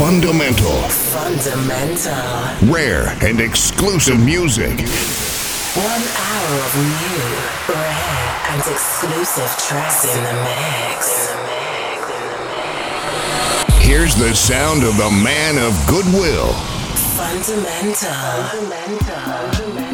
Fundamental. Fundamental. Rare and exclusive music. One hour of new, rare, and exclusive tracks in the mix. Here's the sound of the man of goodwill. Fundamental. Fundamental.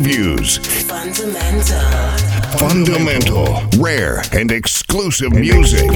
Week, previews, Fundamental. fundamental, rare and. Exclusive music.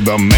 The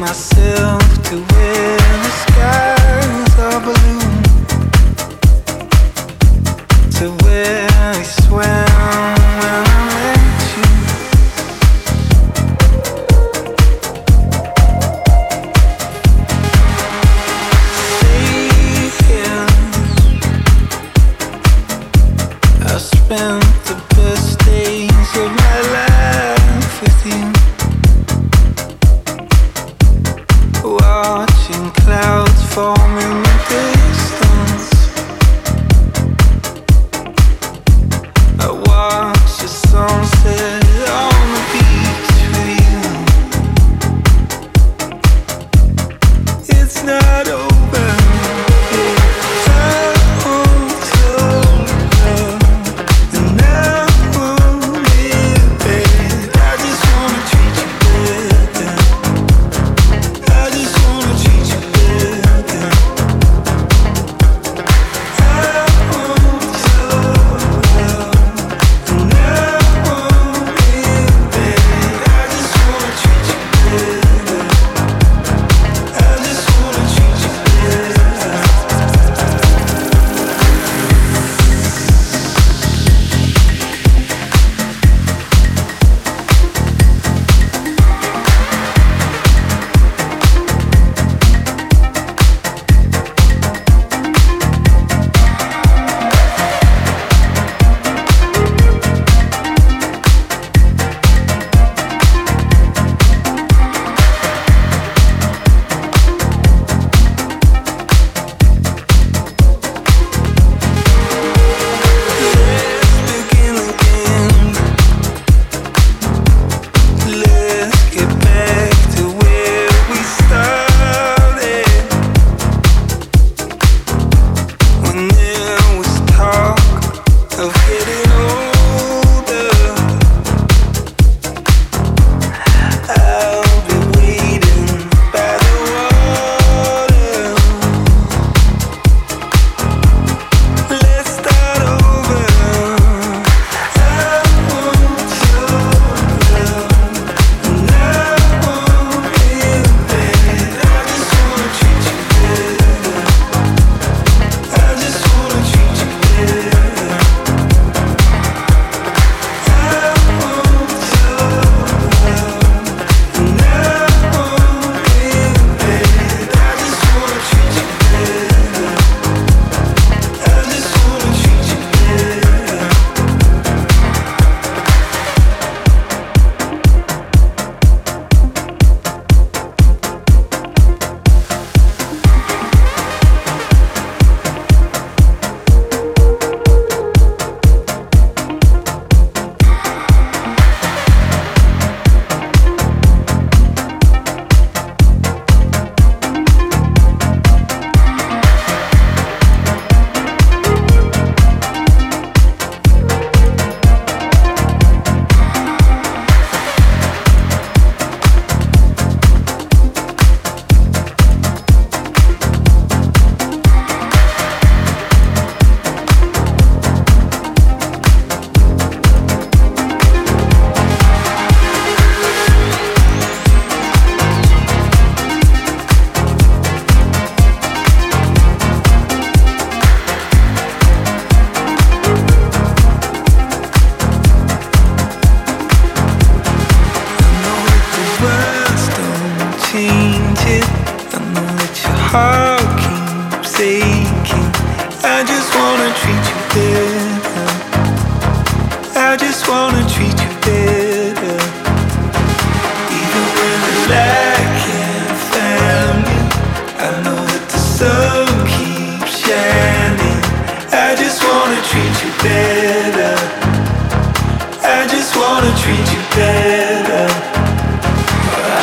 myself to it.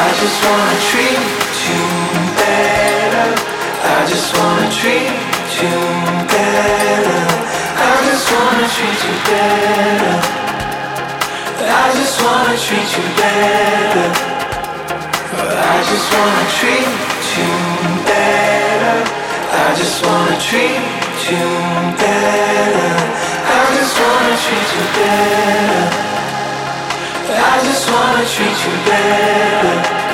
I just wanna treat you better. I just wanna treat you better. I just wanna treat you better. I just wanna treat you better. I just wanna treat you better. I just wanna treat you better. I just wanna treat you better. I just wanna treat you better.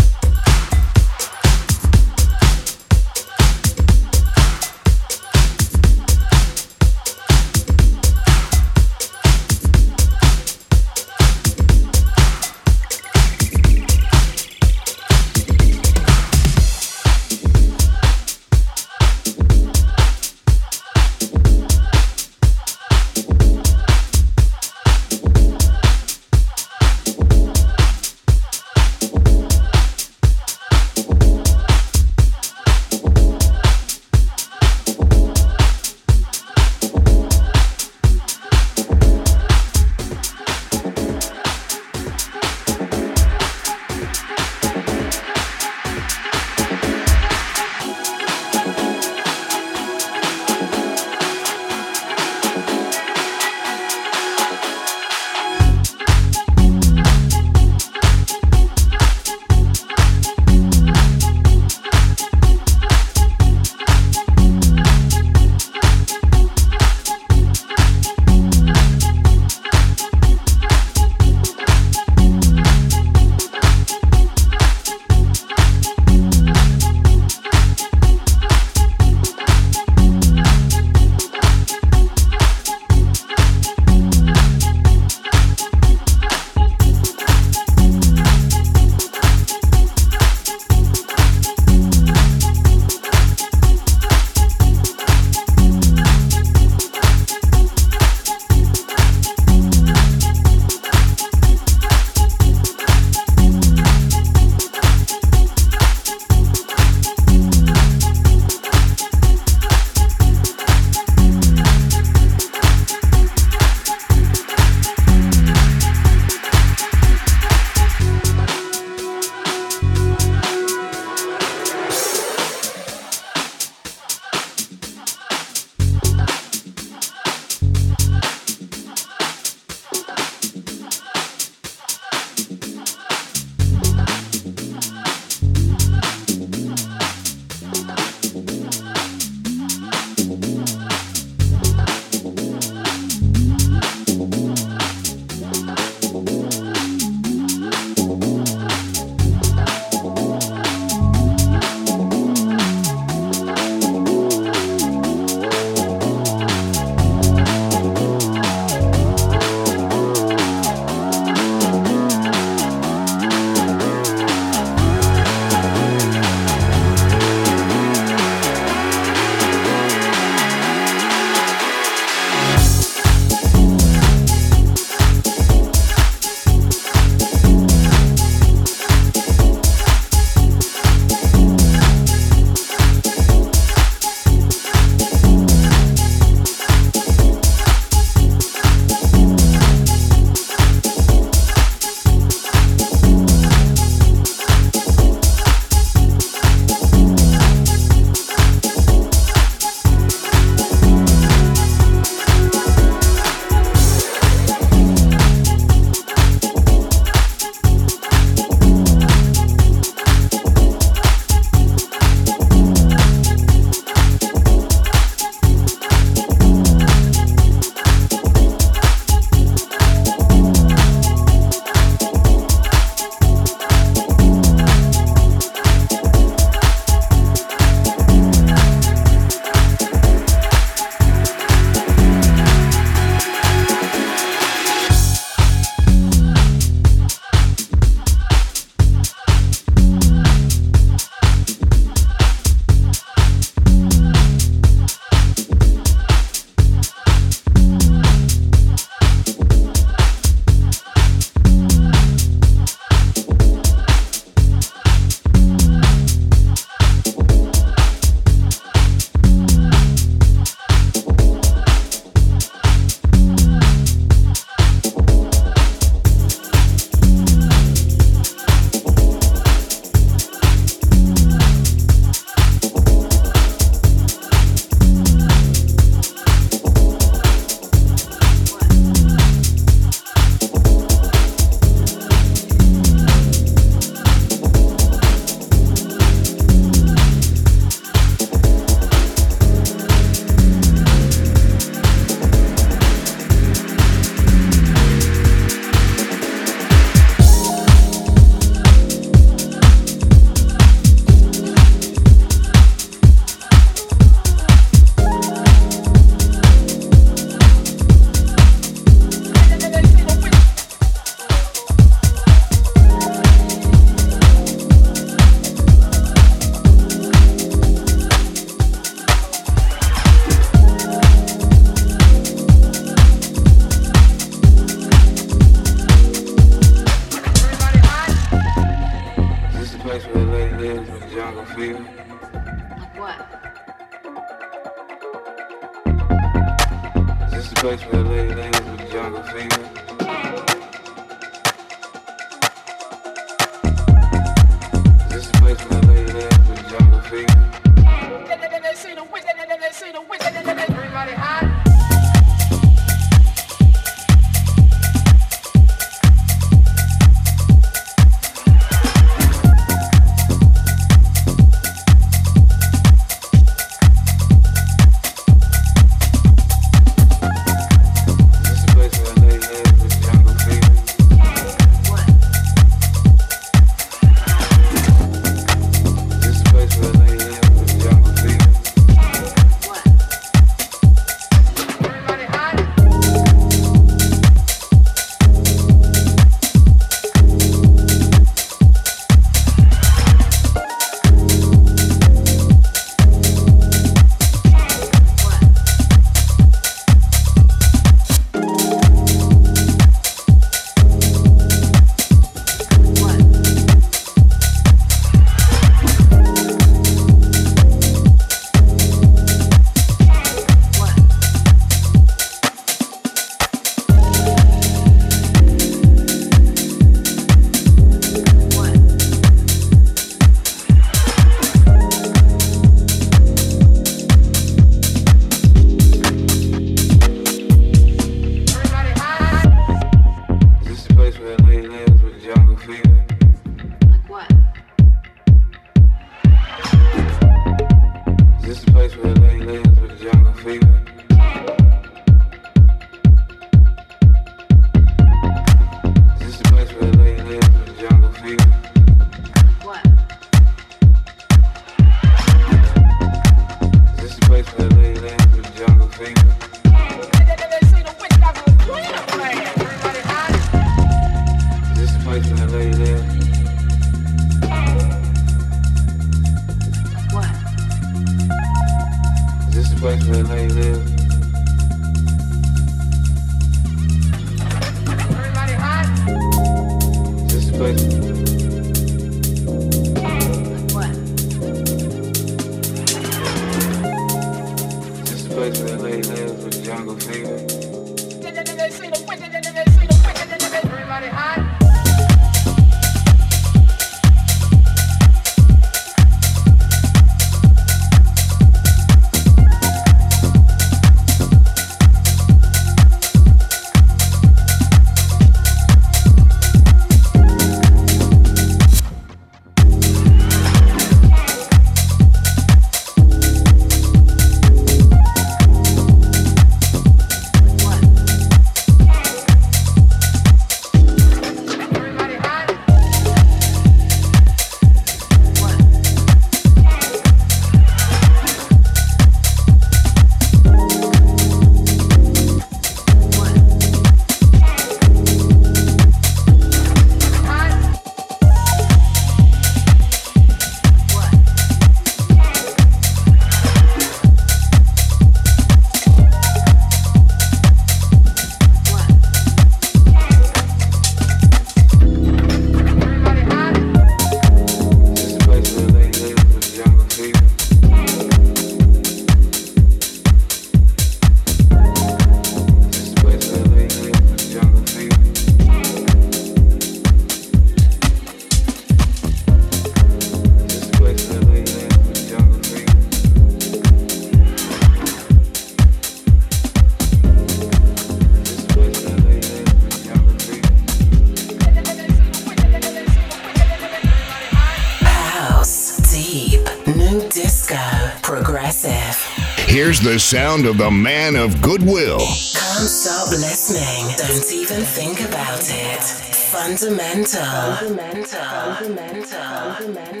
The sound of the man of goodwill. Can't stop listening. Don't even think about it. Fundamental. Fundamental. Fundamental. Fundamental.